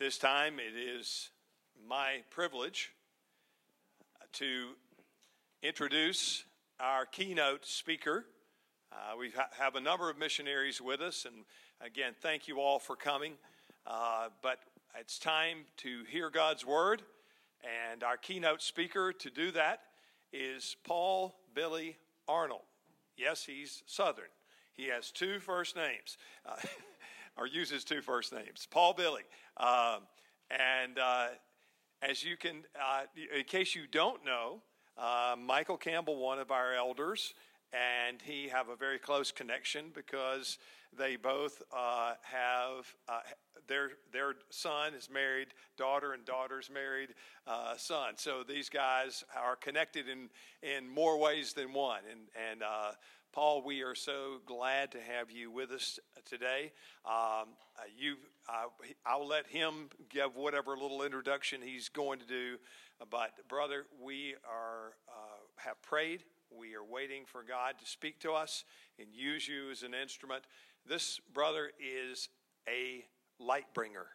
this time, it is my privilege to introduce our keynote speaker. Uh, we ha- have a number of missionaries with us, and again, thank you all for coming. Uh, but it's time to hear God's word, and our keynote speaker to do that is Paul Billy Arnold. Yes, he's Southern. He has two first names, uh, or uses two first names. Paul Billy. Um, and uh, as you can, uh, in case you don't know, uh, Michael Campbell, one of our elders, and he have a very close connection because they both uh, have uh, their their son is married, daughter and daughter's married uh, son. So these guys are connected in in more ways than one. And and uh, Paul, we are so glad to have you with us today. Um, uh, you, uh, I'll let him give whatever little introduction he's going to do. But brother, we are have prayed we are waiting for God to speak to us and use you as an instrument. This brother is a light bringer.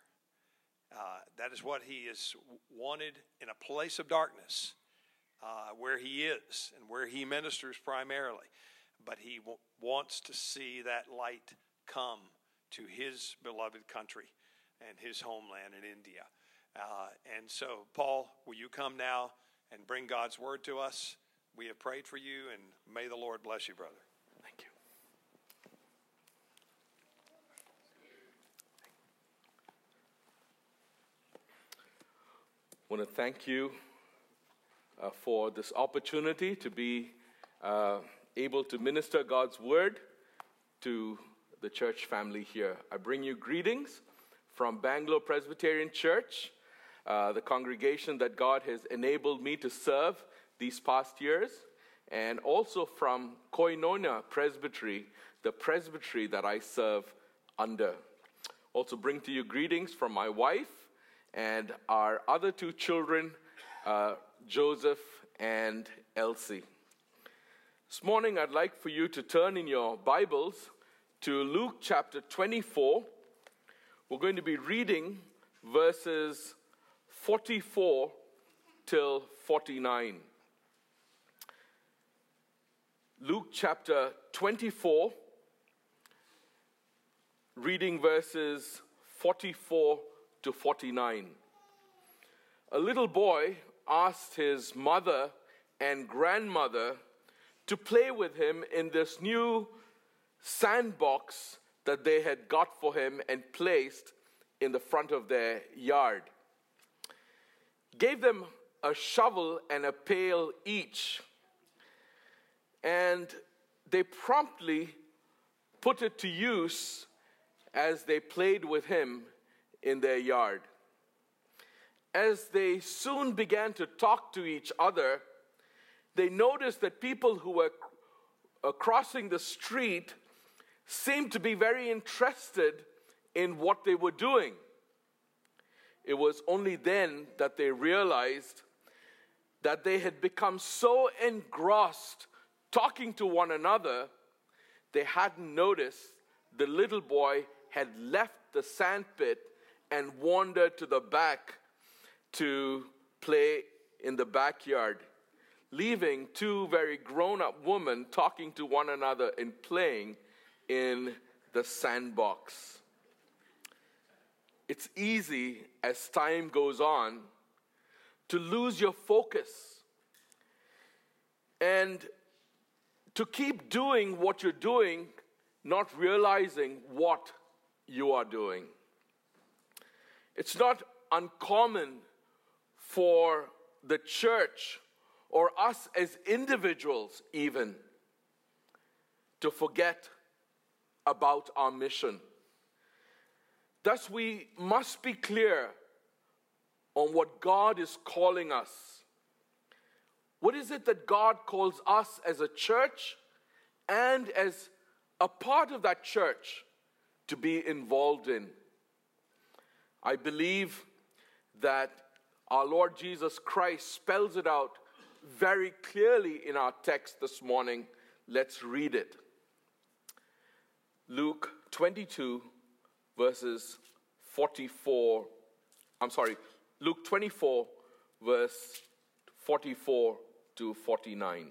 Uh, that is what he is wanted in a place of darkness uh, where he is and where he ministers primarily. But he w- wants to see that light come to his beloved country and his homeland in India. Uh, and so, Paul, will you come now and bring God's word to us? We have prayed for you, and may the Lord bless you, brother. Thank you. I want to thank you uh, for this opportunity to be uh, able to minister God's word to the church family here. I bring you greetings from Bangalore Presbyterian Church, uh, the congregation that God has enabled me to serve these past years, and also from Koinonia Presbytery, the presbytery that I serve under. Also, bring to you greetings from my wife and our other two children, uh, Joseph and Elsie. This morning, I'd like for you to turn in your Bibles to Luke chapter 24. We're going to be reading verses 44 till 49. Luke chapter 24, reading verses 44 to 49. A little boy asked his mother and grandmother to play with him in this new sandbox that they had got for him and placed in the front of their yard. Gave them a shovel and a pail each and they promptly put it to use as they played with him in their yard. As they soon began to talk to each other, they noticed that people who were uh, crossing the street seemed to be very interested in what they were doing. It was only then that they realized that they had become so engrossed talking to one another, they hadn't noticed the little boy had left the sandpit and wandered to the back to play in the backyard, leaving two very grown up women talking to one another and playing in the sandbox. It's easy as time goes on to lose your focus and to keep doing what you're doing, not realizing what you are doing. It's not uncommon for the church or us as individuals, even, to forget about our mission. Thus, we must be clear on what God is calling us what is it that God calls us as a church and as a part of that church to be involved in? I believe that our Lord Jesus Christ spells it out very clearly in our text this morning. Let's read it. Luke 22, verses 44 I'm sorry, Luke 24, verse 44 to 49.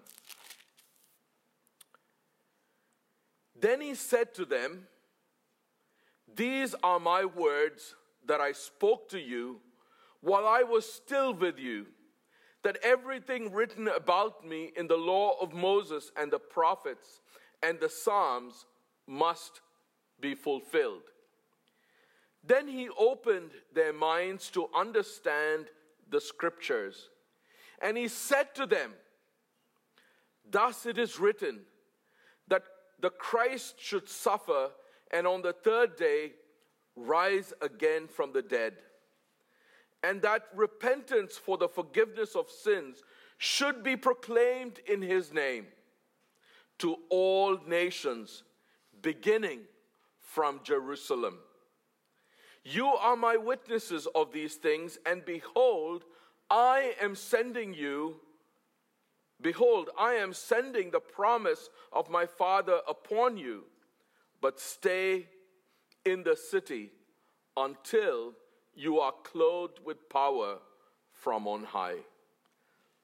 Then he said to them, These are my words that I spoke to you while I was still with you, that everything written about me in the law of Moses and the prophets and the Psalms must be fulfilled. Then he opened their minds to understand the scriptures. And he said to them, Thus it is written that the Christ should suffer and on the third day rise again from the dead, and that repentance for the forgiveness of sins should be proclaimed in his name to all nations, beginning from Jerusalem. You are my witnesses of these things, and behold, I am sending you. Behold, I am sending the promise of my Father upon you, but stay in the city until you are clothed with power from on high.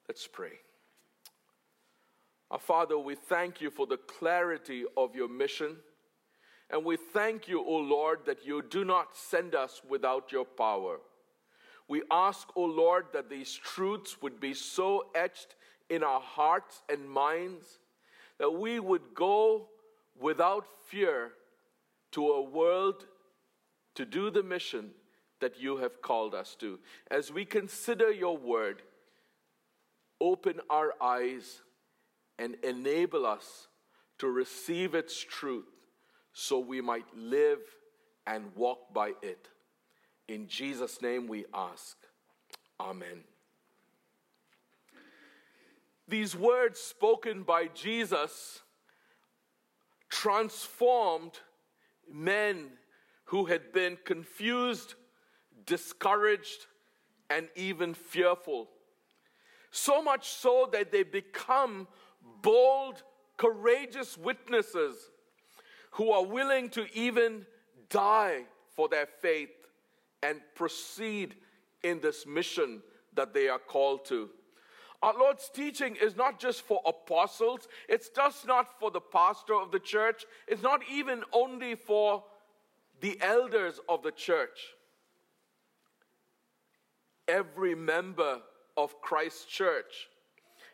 Let's pray. Our Father, we thank you for the clarity of your mission. And we thank you, O Lord, that you do not send us without your power. We ask, O Lord, that these truths would be so etched in our hearts and minds that we would go without fear to a world to do the mission that you have called us to. As we consider your word, open our eyes and enable us to receive its truth so we might live and walk by it. In Jesus' name we ask. Amen. These words spoken by Jesus transformed men who had been confused, discouraged, and even fearful. So much so that they become bold, courageous witnesses who are willing to even die for their faith and proceed in this mission that they are called to. Our Lord's teaching is not just for apostles, it's just not for the pastor of the church, it's not even only for the elders of the church. Every member of Christ's church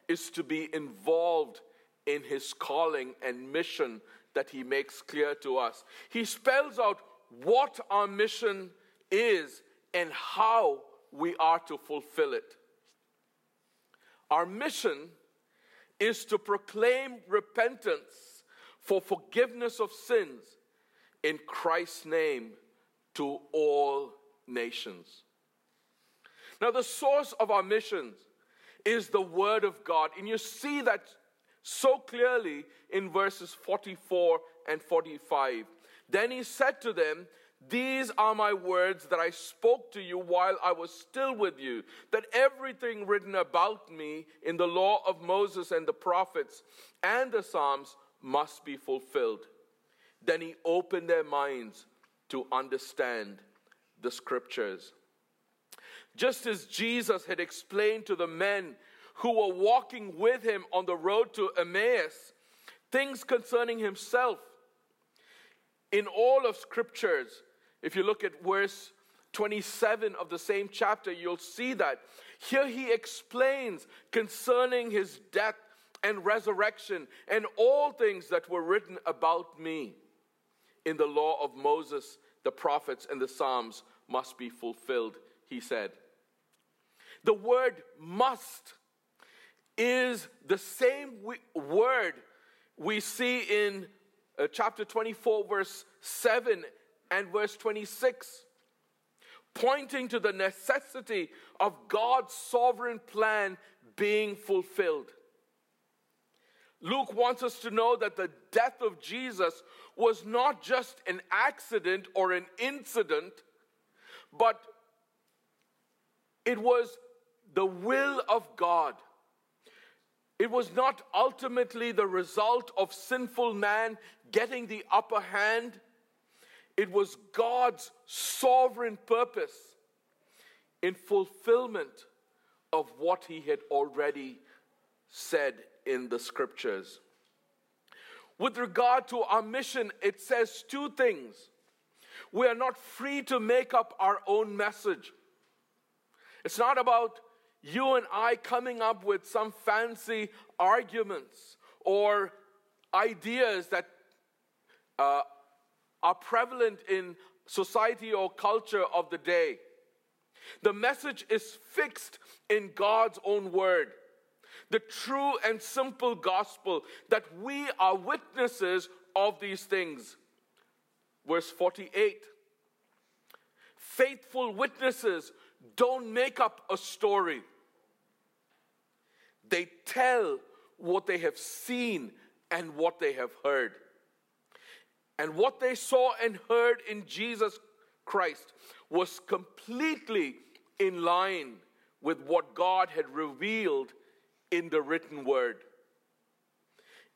is to be involved in his calling and mission that he makes clear to us. He spells out what our mission is and how we are to fulfill it. Our mission is to proclaim repentance for forgiveness of sins in Christ's name to all nations. Now, the source of our missions is the Word of God, and you see that so clearly in verses 44 and 45. Then he said to them, These are my words that I spoke to you while I was still with you, that everything written about me in the law of Moses and the prophets and the Psalms must be fulfilled. Then he opened their minds to understand the scriptures. Just as Jesus had explained to the men who were walking with him on the road to Emmaus things concerning himself. In all of scriptures, if you look at verse 27 of the same chapter, you'll see that. Here he explains concerning his death and resurrection and all things that were written about me in the law of Moses, the prophets, and the Psalms must be fulfilled, he said. The word must is the same word we see in uh, chapter 24, verse 7 and verse 26, pointing to the necessity of God's sovereign plan being fulfilled. Luke wants us to know that the death of Jesus was not just an accident or an incident, but it was the will of God it was not ultimately the result of sinful man getting the upper hand. It was God's sovereign purpose. in fulfillment of what he had already said in the scriptures. With regard to our mission, it says two things. We are not free to make up our own message. It's not about you and I coming up with some fancy arguments or ideas that uh, are prevalent in society or culture of the day. The message is fixed in God's own word. The true and simple gospel that we are witnesses of these things. Verse 48 Faithful witnesses don't make up a story, they tell what they have seen and what they have heard. And what they saw and heard in Jesus Christ was completely in line with what God had revealed in the written word.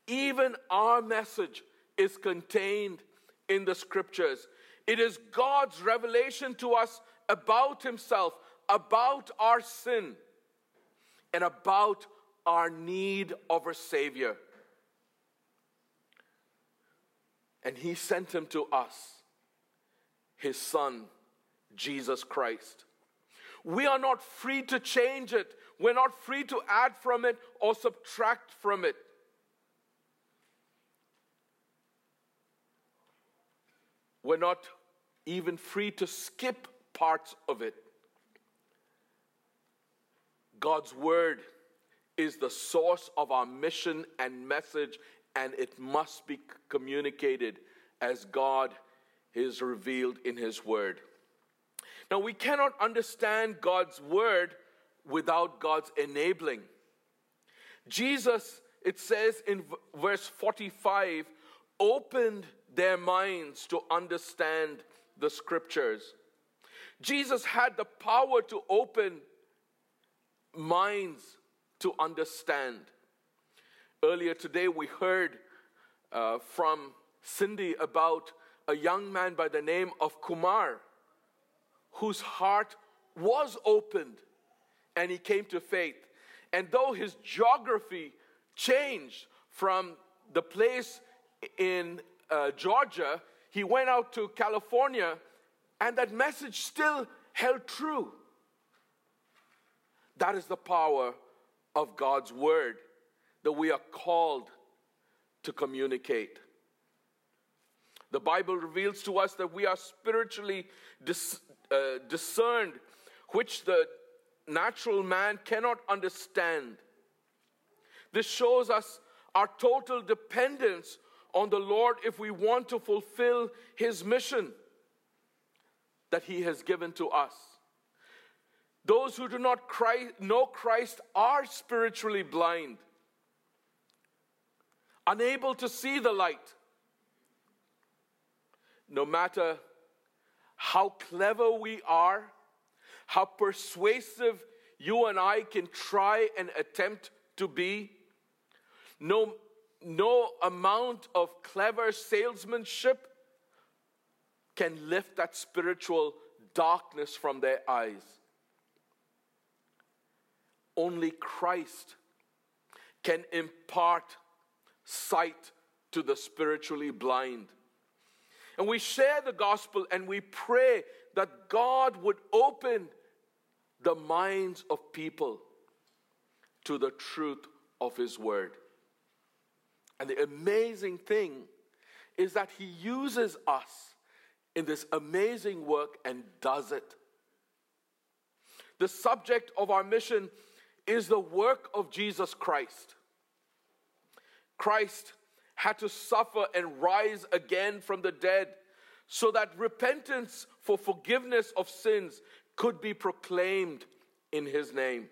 Even our message is contained in the scriptures. It is God's revelation to us about Himself, about our sin, and about our need of a Savior. And He sent Him to us, His Son, Jesus Christ. We are not free to change it. We're not free to add from it or subtract from it. We're not even free to skip parts of it. God's word is the source of our mission and message, and it must be communicated as God is revealed in His word. Now, we cannot understand God's word without God's enabling. Jesus, it says in verse 45, opened their minds to understand the scriptures. Jesus had the power to open minds to understand. Earlier today, we heard uh, from Cindy about a young man by the name of Kumar whose heart was opened and he came to faith. And though his geography changed from the place in uh, Georgia, he went out to California, and that message still held true. That is the power of God's word that we are called to communicate. The Bible reveals to us that we are spiritually dis- uh, discerned, which the natural man cannot understand. This shows us our total dependence on the Lord if we want to fulfill His mission that He has given to us. Those who do not Christ, know Christ are spiritually blind, unable to see the light. No matter how clever we are, how persuasive you and I can try and attempt to be, no, no amount of clever salesmanship can lift that spiritual darkness from their eyes. Only Christ can impart sight to the spiritually blind. And we share the gospel and we pray that God would open the minds of people to the truth of His word. And the amazing thing is that He uses us in this amazing work and does it. The subject of our mission is the work of Jesus Christ. Christ had to suffer and rise again from the dead so that repentance for forgiveness of sins could be proclaimed in his name.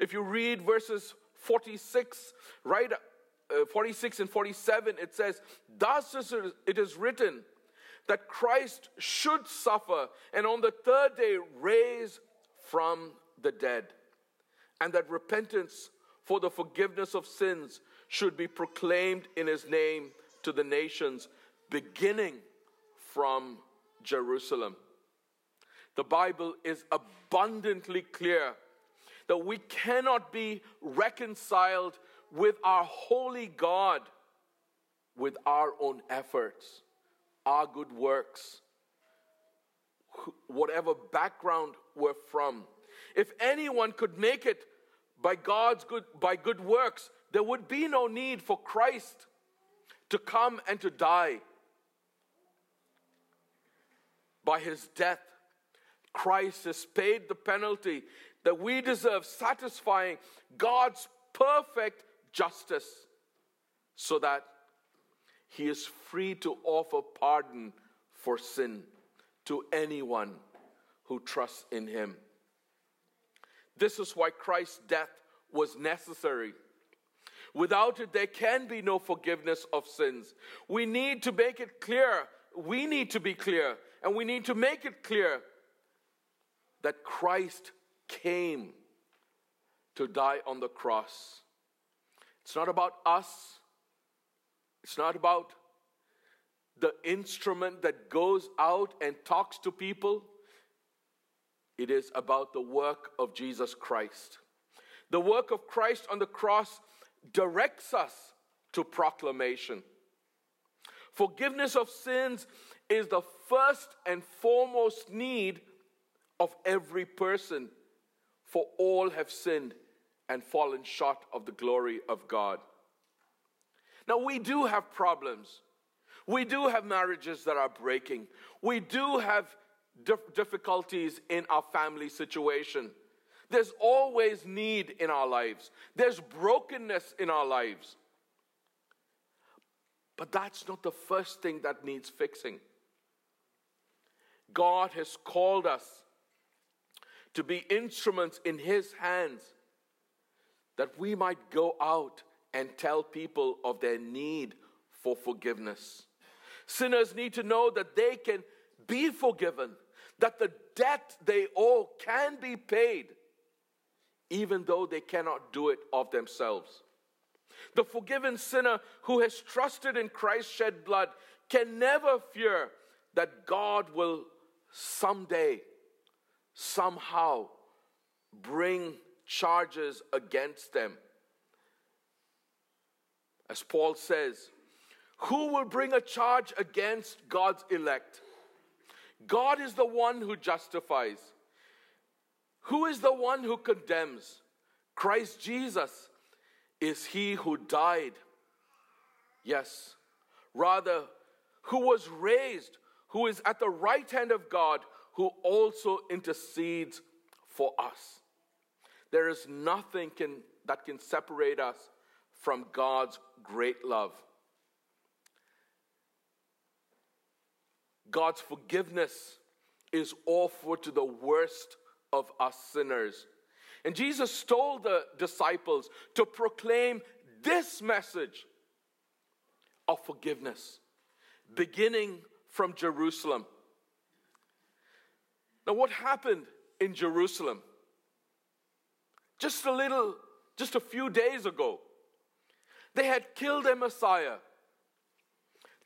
If you read verses 46, right, uh, 46 and 47, it says, Thus it is written that Christ should suffer and on the third day raise from the dead, and that repentance for the forgiveness of sins should be proclaimed in his name to the nations, beginning from Jerusalem. the Bible is abundantly clear that we cannot be reconciled with our holy God with our own efforts, our good works, whatever background we're from. If anyone could make it by God's good by good works, there would be no need for Christ to come and to die. By his death, Christ has paid the penalty that we deserve, satisfying God's perfect justice so that he is free to offer pardon for sin to anyone who trusts in him. This is why Christ's death was necessary. Without it, there can be no forgiveness of sins. We need to make it clear. We need to be clear. And we need to make it clear that Christ came to die on the cross. It's not about us, it's not about the instrument that goes out and talks to people. It is about the work of Jesus Christ. The work of Christ on the cross directs us to proclamation. Forgiveness of sins is the first and foremost need of every person, for all have sinned and fallen short of the glory of God. Now, we do have problems. We do have marriages that are breaking. We do have dif- difficulties in our family situation. There's always need in our lives, there's brokenness in our lives. But that's not the first thing that needs fixing. God has called us to be instruments in His hands that we might go out and tell people of their need for forgiveness. Sinners need to know that they can be forgiven, that the debt they owe can be paid, even though they cannot do it of themselves. The forgiven sinner who has trusted in Christ's shed blood can never fear that God will someday somehow bring charges against them. As Paul says, who will bring a charge against God's elect? God is the one who justifies. Who is the one who condemns? Christ Jesus is he who died. Yes. Rather, who was raised, who is at the right hand of God, who also intercedes for us. There is nothing can, that can separate us from God's great love. God's forgiveness is offered to the worst of us sinners. And Jesus told the disciples to proclaim this message of forgiveness, beginning from Jerusalem. Now, what happened in Jerusalem? Just a little, just a few days ago, they had killed a Messiah,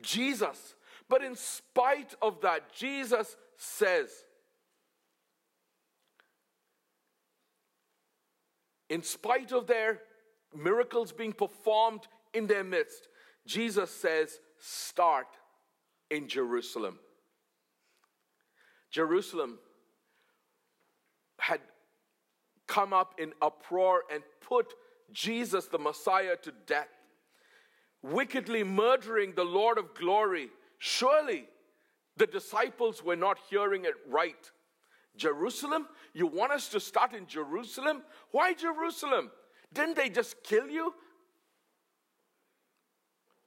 Jesus. But in spite of that, Jesus says, in spite of their miracles being performed in their midst, Jesus says, start in Jerusalem. Jerusalem had come up in uproar and put Jesus, the Messiah, to death, wickedly murdering the Lord of glory. Surely the disciples were not hearing it right. Jerusalem? You want us to start in Jerusalem? Why Jerusalem? Didn't they just kill you?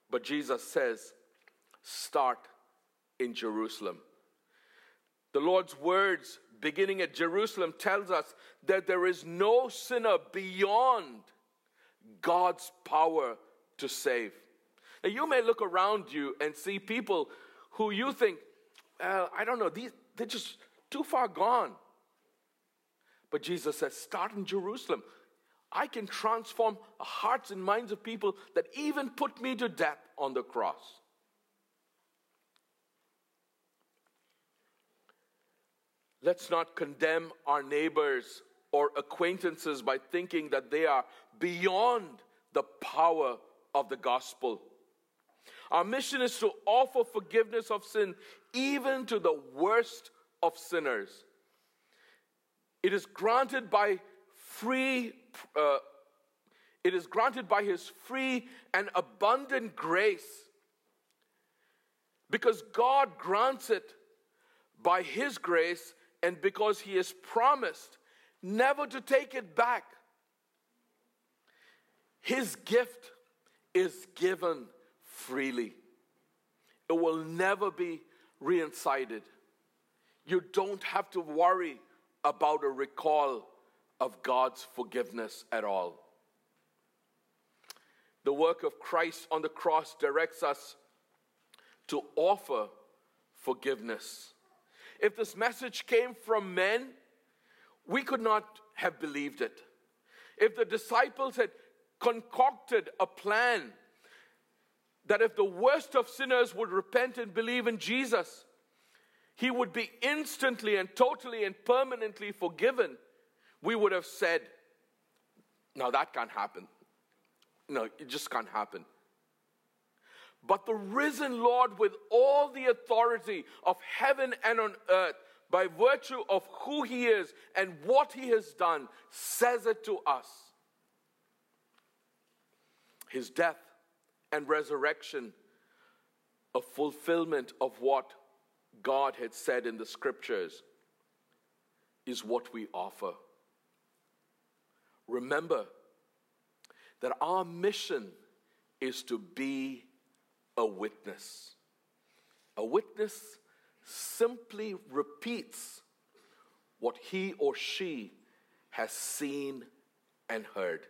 But Jesus says, start in Jerusalem. The Lord's words beginning at Jerusalem tells us that there is no sinner beyond God's power to save. You may look around you and see people who you think, uh, I don't know, these, they're just too far gone. But Jesus says, start in Jerusalem. I can transform the hearts and minds of people that even put me to death on the cross. let's not condemn our neighbors or acquaintances by thinking that they are beyond the power of the gospel. Our mission is to offer forgiveness of sin even to the worst of sinners. It is granted by free, uh, it is granted by His free and abundant grace. Because God grants it by His grace and because He has promised never to take it back. His gift is given freely. It will never be reincited. You don't have to worry about a recall of God's forgiveness at all. The work of Christ on the cross directs us to offer forgiveness. If this message came from men, we could not have believed it. If the disciples had concocted a plan that if the worst of sinners would repent and believe in Jesus, he would be instantly and totally and permanently forgiven, we would have said, No, that can't happen. No, it just can't happen. But the risen Lord, with all the authority of heaven and on earth, by virtue of who he is and what he has done, says it to us. His death and resurrection, a fulfillment of what God had said in the scriptures, is what we offer. Remember that our mission is to be a witness. A witness simply repeats what he or she has seen and heard.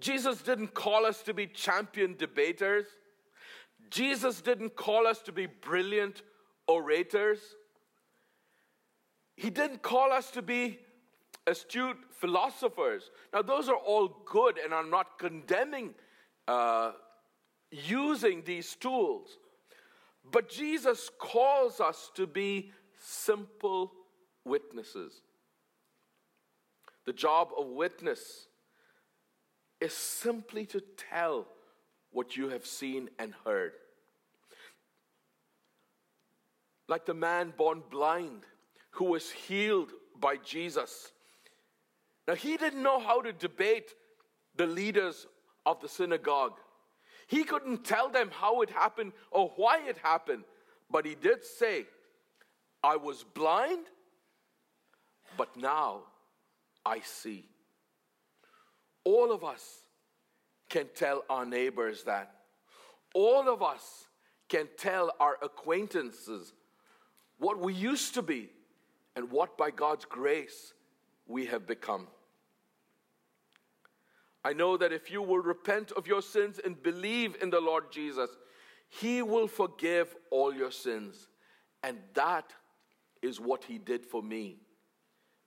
Jesus didn't call us to be champion debaters. Jesus didn't call us to be brilliant orators. He didn't call us to be astute philosophers. Now, those are all good, and I'm not condemning uh, using these tools. But Jesus calls us to be simple witnesses. The job of witness is simply to tell what you have seen and heard. Like the man born blind who was healed by Jesus. Now, he didn't know how to debate the leaders of the synagogue. He couldn't tell them how it happened or why it happened, but he did say, I was blind, but now I see. All of us can tell our neighbors that. All of us can tell our acquaintances what we used to be and what by God's grace we have become. I know that if you will repent of your sins and believe in the Lord Jesus, He will forgive all your sins. And that is what He did for me.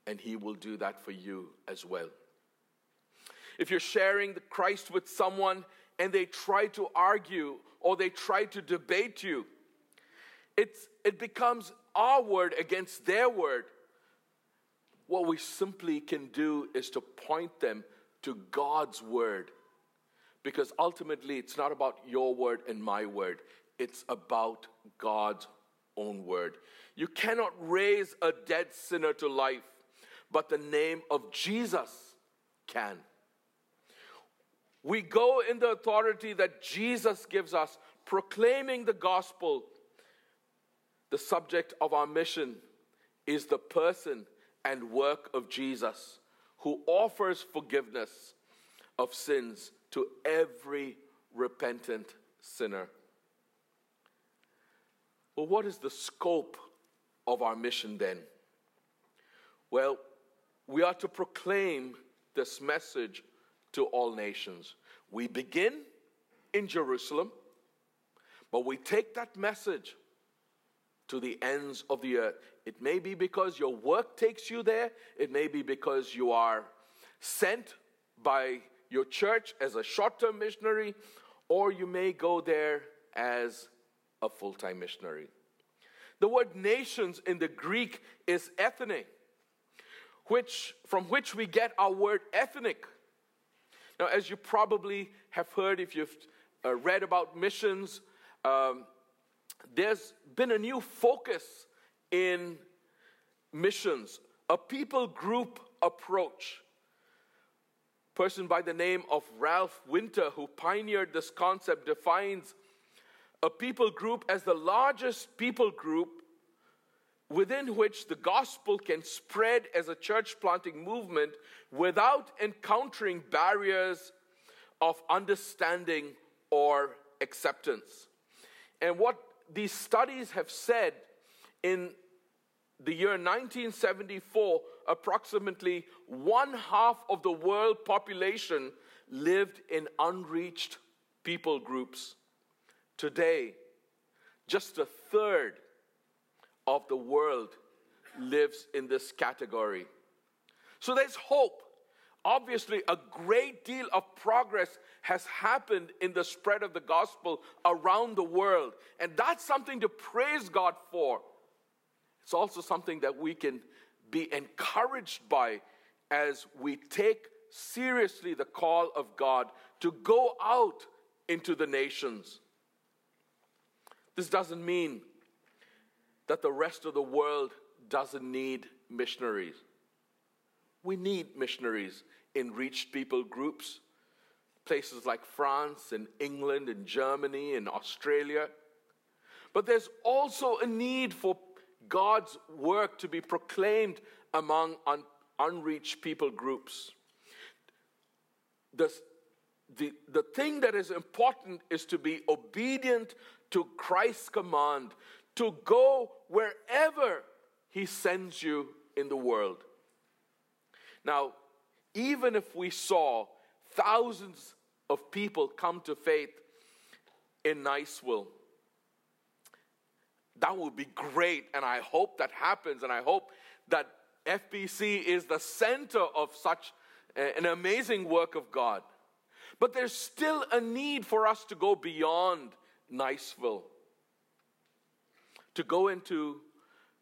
And He will do that for you as well. If you're sharing the Christ with someone and they try to argue or they try to debate you, it's, it becomes our word against their word. What we simply can do is to point them to God's word. Because ultimately, it's not about your word and my word, it's about God's own word. You cannot raise a dead sinner to life, but the name of Jesus can. We go in the authority that Jesus gives us, proclaiming the gospel. The subject of our mission is the person and work of Jesus who offers forgiveness of sins to every repentant sinner. Well, what is the scope of our mission then? Well, we are to proclaim this message to all nations. We begin in Jerusalem, but we take that message to the ends of the earth. It may be because your work takes you there, it may be because you are sent by your church as a short term missionary, or you may go there as a full time missionary. The word nations in the Greek is ethne, which, from which we get our word ethnic. Now, as you probably have heard if you've uh, read about missions, um, there's been a new focus in missions, a people group approach. Person by the name of Ralph Winter, who pioneered this concept, defines a people group as the largest people group within which the gospel can spread as a church planting movement without encountering barriers of understanding or acceptance. And what these studies have said in the year 1974, approximately one half of the world population lived in unreached people groups. Today, just a third of the world lives in this category. So there's hope. Obviously, a great deal of progress has happened in the spread of the gospel around the world. And that's something to praise God for. It's also something that we can be encouraged by as we take seriously the call of God to go out into the nations. This doesn't mean that the rest of the world doesn't need missionaries. We need missionaries in reached people groups, places like France and England and Germany and Australia. But there's also a need for God's work to be proclaimed among un- unreached people groups. The, the, the thing that is important is to be obedient to Christ's command to go wherever He sends you in the world. Now, even if we saw thousands of people come to faith in Niceville, that would be great, and I hope that happens, and I hope that FBC is the center of such an amazing work of God. But there's still a need for us to go beyond Niceville, to go into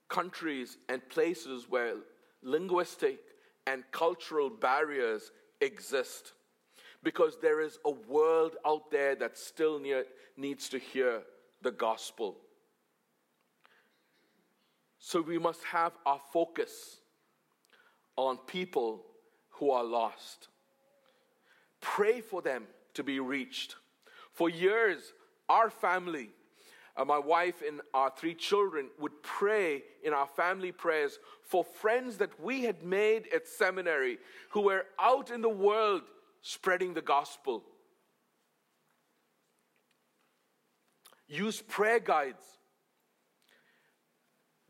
countries and places where linguistic and cultural barriers exist. Because there is a world out there that still needs to hear the gospel. So we must have our focus on people who are lost. Pray for them to be reached. For years, our family, uh, my wife and our three children, would pray in our family prayers for friends that we had made at seminary who were out in the world spreading the gospel. Use prayer guides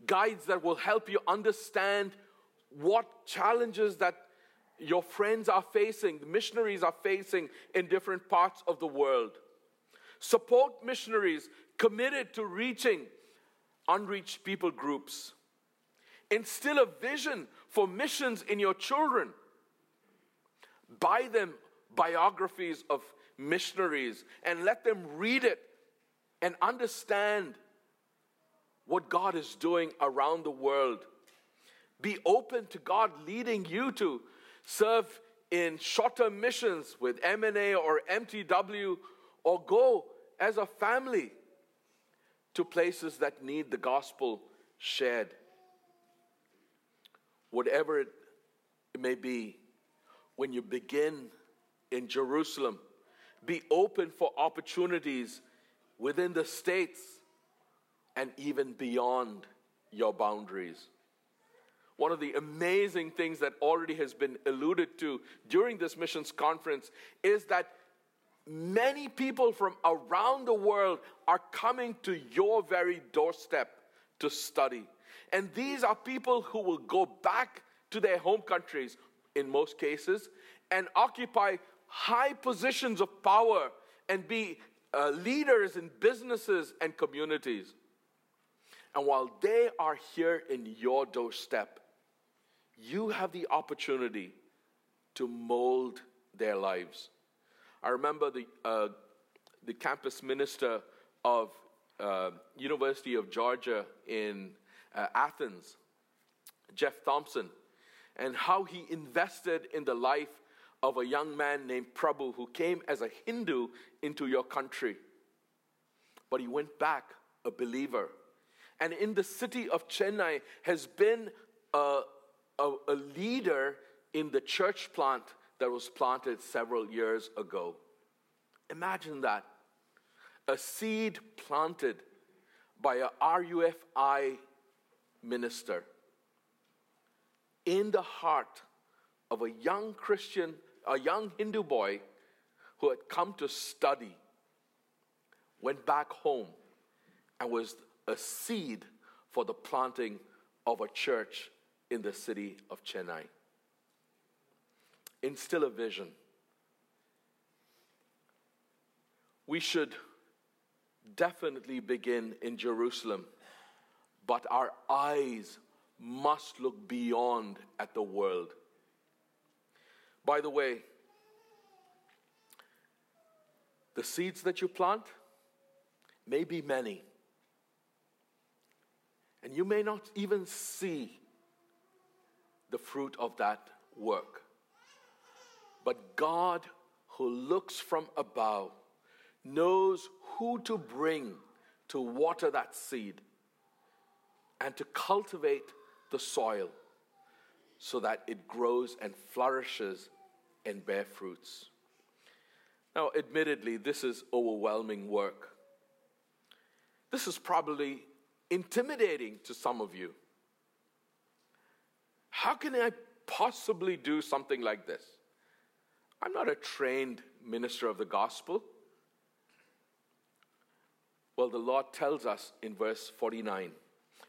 guides that will help you understand what challenges that your friends are facing, the missionaries are facing in different parts of the world. Support missionaries committed to reaching unreached people groups. Instill a vision for missions in your children. Buy them biographies of missionaries and let them read it and understand what God is doing around the world. Be open to God leading you to serve in short-term missions with MNA or MTW or go as a family to places that need the gospel shared. Whatever it may be, when you begin in Jerusalem, be open for opportunities within the states and even beyond your boundaries. One of the amazing things that already has been alluded to during this missions conference is that many people from around the world are coming to your very doorstep to study. And these are people who will go back to their home countries in most cases and occupy high positions of power and be uh, leaders in businesses and communities. And while they are here in your doorstep, you have the opportunity to mold their lives. I remember the, uh, the campus minister of uh, University of Georgia in uh, Athens, Jeff Thompson, and how he invested in the life of a young man named Prabhu who came as a Hindu into your country. But he went back a believer. And in the city of Chennai has been a, a, a leader in the church plant that was planted several years ago. Imagine that. A seed planted by a RUFI minister in the heart of a young Christian, a young Hindu boy who had come to study, went back home, and was a seed for the planting of a church in the city of Chennai. Instill a vision. We should definitely begin in Jerusalem, but our eyes must look beyond at the world. By the way, the seeds that you plant may be many, and you may not even see the fruit of that work. But God, who looks from above, knows who to bring to water that seed and to cultivate the soil so that it grows and flourishes and bear fruits. Now, admittedly, this is overwhelming work. This is probably intimidating to some of you. How can I possibly do something like this? I'm not a trained minister of the gospel. Well, the Lord tells us in verse 49,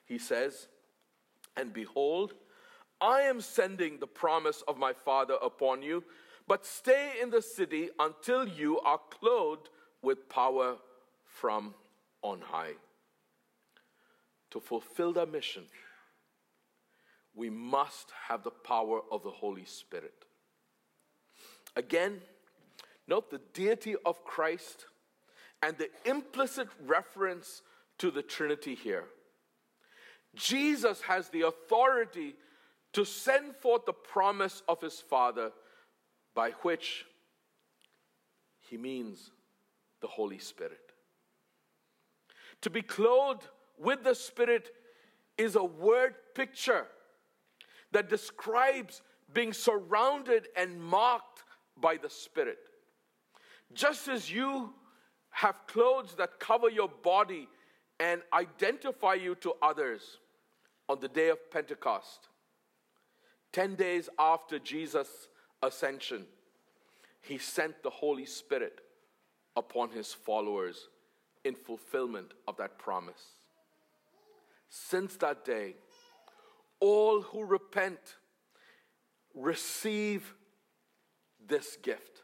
He says, And behold, I am sending the promise of my Father upon you, but stay in the city until you are clothed with power from on high. To fulfill the mission, we must have the power of the Holy Spirit. Again, note the deity of Christ and the implicit reference to the Trinity here. Jesus has the authority to send forth the promise of his Father, by which he means the Holy Spirit. To be clothed with the Spirit is a word picture that describes being surrounded and marked by the Spirit. Just as you have clothes that cover your body and identify you to others on the day of Pentecost, 10 days after Jesus' ascension, he sent the Holy Spirit upon his followers in fulfillment of that promise. Since that day, all who repent receive this gift.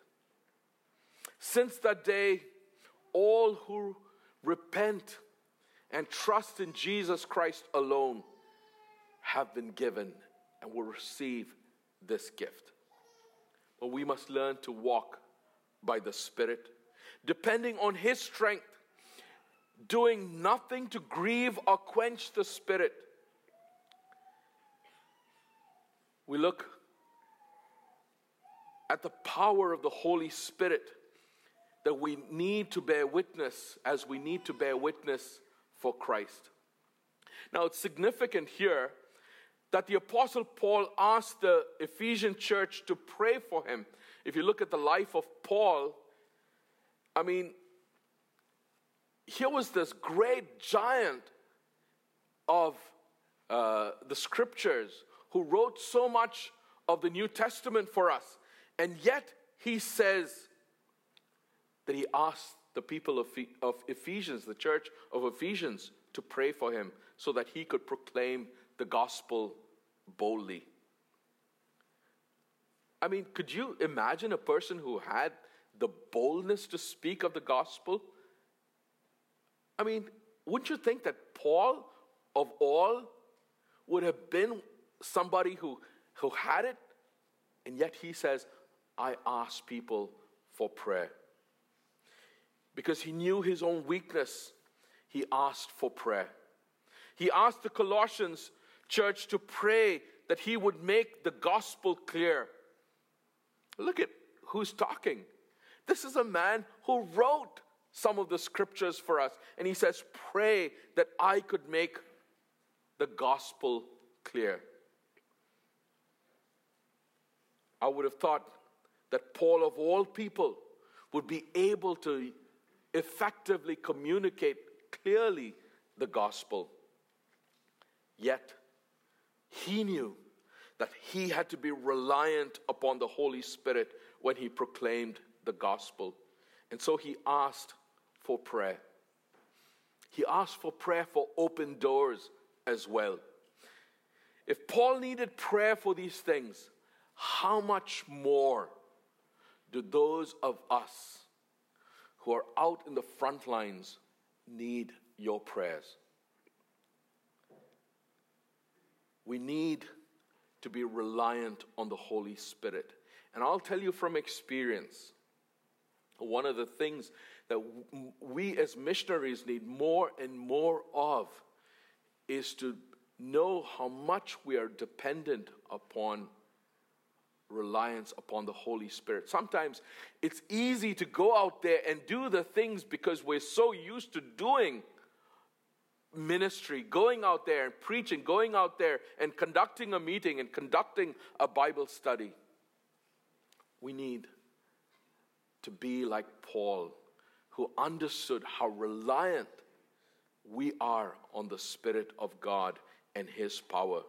Since that day, all who repent and trust in Jesus Christ alone have been given and will receive this gift. But we must learn to walk by the Spirit, depending on His strength, doing nothing to grieve or quench the Spirit. We look at the power of the Holy Spirit that we need to bear witness as we need to bear witness for Christ. Now, it's significant here that the Apostle Paul asked the Ephesian church to pray for him. If you look at the life of Paul, I mean, here was this great giant of uh, the scriptures who wrote so much of the New Testament for us. And yet he says that he asked the people of, Ephesians, the church of Ephesians, to pray for him so that he could proclaim the gospel boldly. I mean, could you imagine a person who had the boldness to speak of the gospel? I mean, wouldn't you think that Paul, of all, would have been somebody who, who had it? And yet he says, I ask people for prayer. Because he knew his own weakness. he asked for prayer. He asked the Colossians church to pray that he would make the gospel clear. Look at who's talking. This is a man who wrote some of the scriptures for us. And he says, Pray that I could make the gospel clear. I would have thought that Paul, of all people, would be able to effectively communicate clearly the gospel. Yet, he knew that he had to be reliant upon the Holy Spirit when he proclaimed the gospel. And so he asked for prayer. He asked for prayer for open doors as well. If Paul needed prayer for these things, how much more do those of us who are out in the front lines need your prayers? We need to be reliant on the Holy Spirit. And I'll tell you from experience, one of the things that we as missionaries need more and more of is to know how much we are dependent upon reliance upon the Holy Spirit. Sometimes it's easy to go out there and do the things because we're so used to doing ministry, going out there and preaching, going out there and conducting a meeting and conducting a Bible study. We need to be like Paul, who understood how reliant we are on the Spirit of God and His power.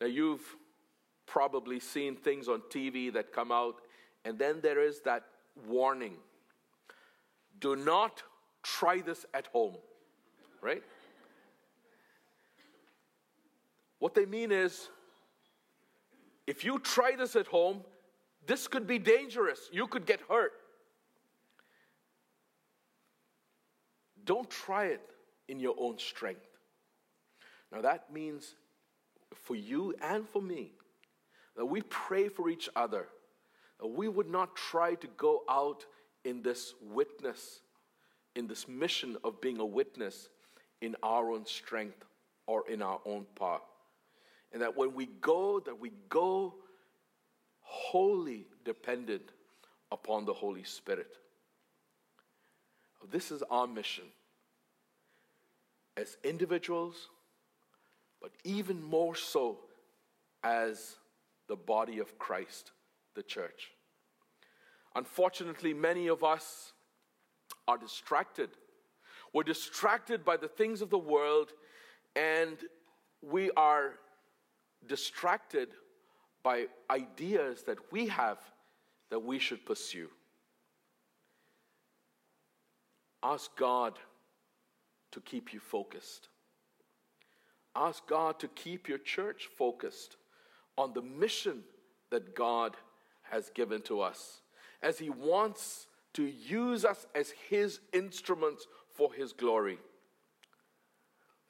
Now, you've probably seen things on TV that come out, and then there is that warning do not try this at home, right? What they mean is if you try this at home, this could be dangerous. You could get hurt. Don't try it in your own strength. Now, that means for you and for me that we pray for each other, that we would not try to go out in this witness, in this mission of being a witness in our own strength or in our own power. And that when we go, that we go wholly dependent upon the Holy Spirit. This is our mission as individuals, but even more so as the body of Christ, the church. Unfortunately, many of us are distracted. We're distracted by the things of the world, and we are distracted by ideas that we have that we should pursue. Ask God to keep you focused. Ask God to keep your church focused on the mission that God has given to us, as He wants to use us as His instruments for His glory.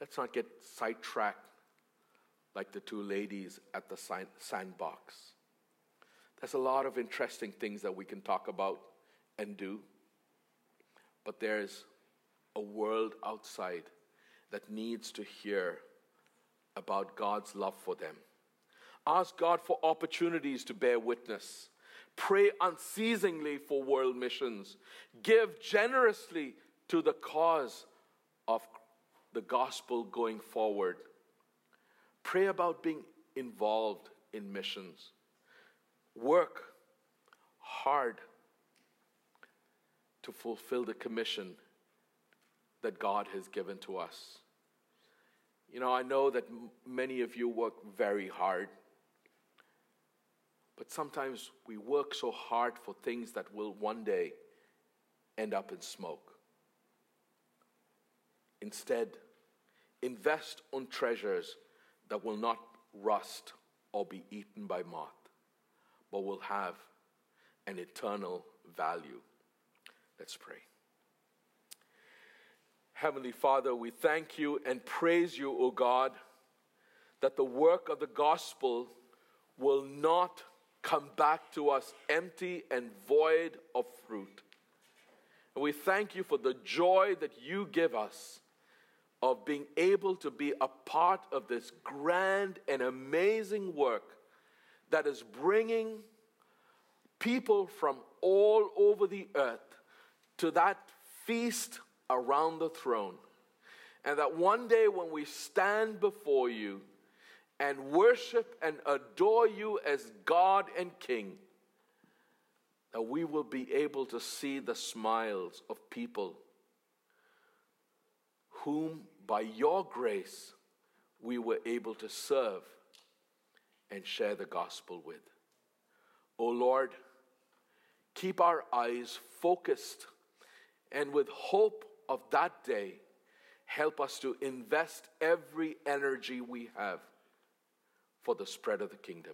Let's not get sidetracked like the two ladies at the sandbox. There's a lot of interesting things that we can talk about and do, but there's a world outside that needs to hear about God's love for them. Ask God for opportunities to bear witness. Pray unceasingly for world missions. Give generously to the cause of the gospel going forward. Pray about being involved in missions. Work hard to fulfill the commission that God has given to us. You know, I know that many of you work very hard, but sometimes we work so hard for things that will one day end up in smoke. Instead, invest on treasures that will not rust or be eaten by moth, but will have an eternal value. Let's pray. Heavenly Father, we thank you and praise you, O God, that the work of the gospel will not come back to us empty and void of fruit. And we thank you for the joy that you give us of being able to be a part of this grand and amazing work that is bringing people from all over the earth to that feast around the throne. And that one day when we stand before you and worship and adore you as God and King, that we will be able to see the smiles of people whom by your grace we were able to serve and share the gospel with. O oh Lord, keep our eyes focused and with hope of that day, help us to invest every energy we have for the spread of the kingdom.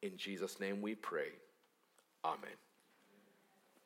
In Jesus' name we pray. Amen.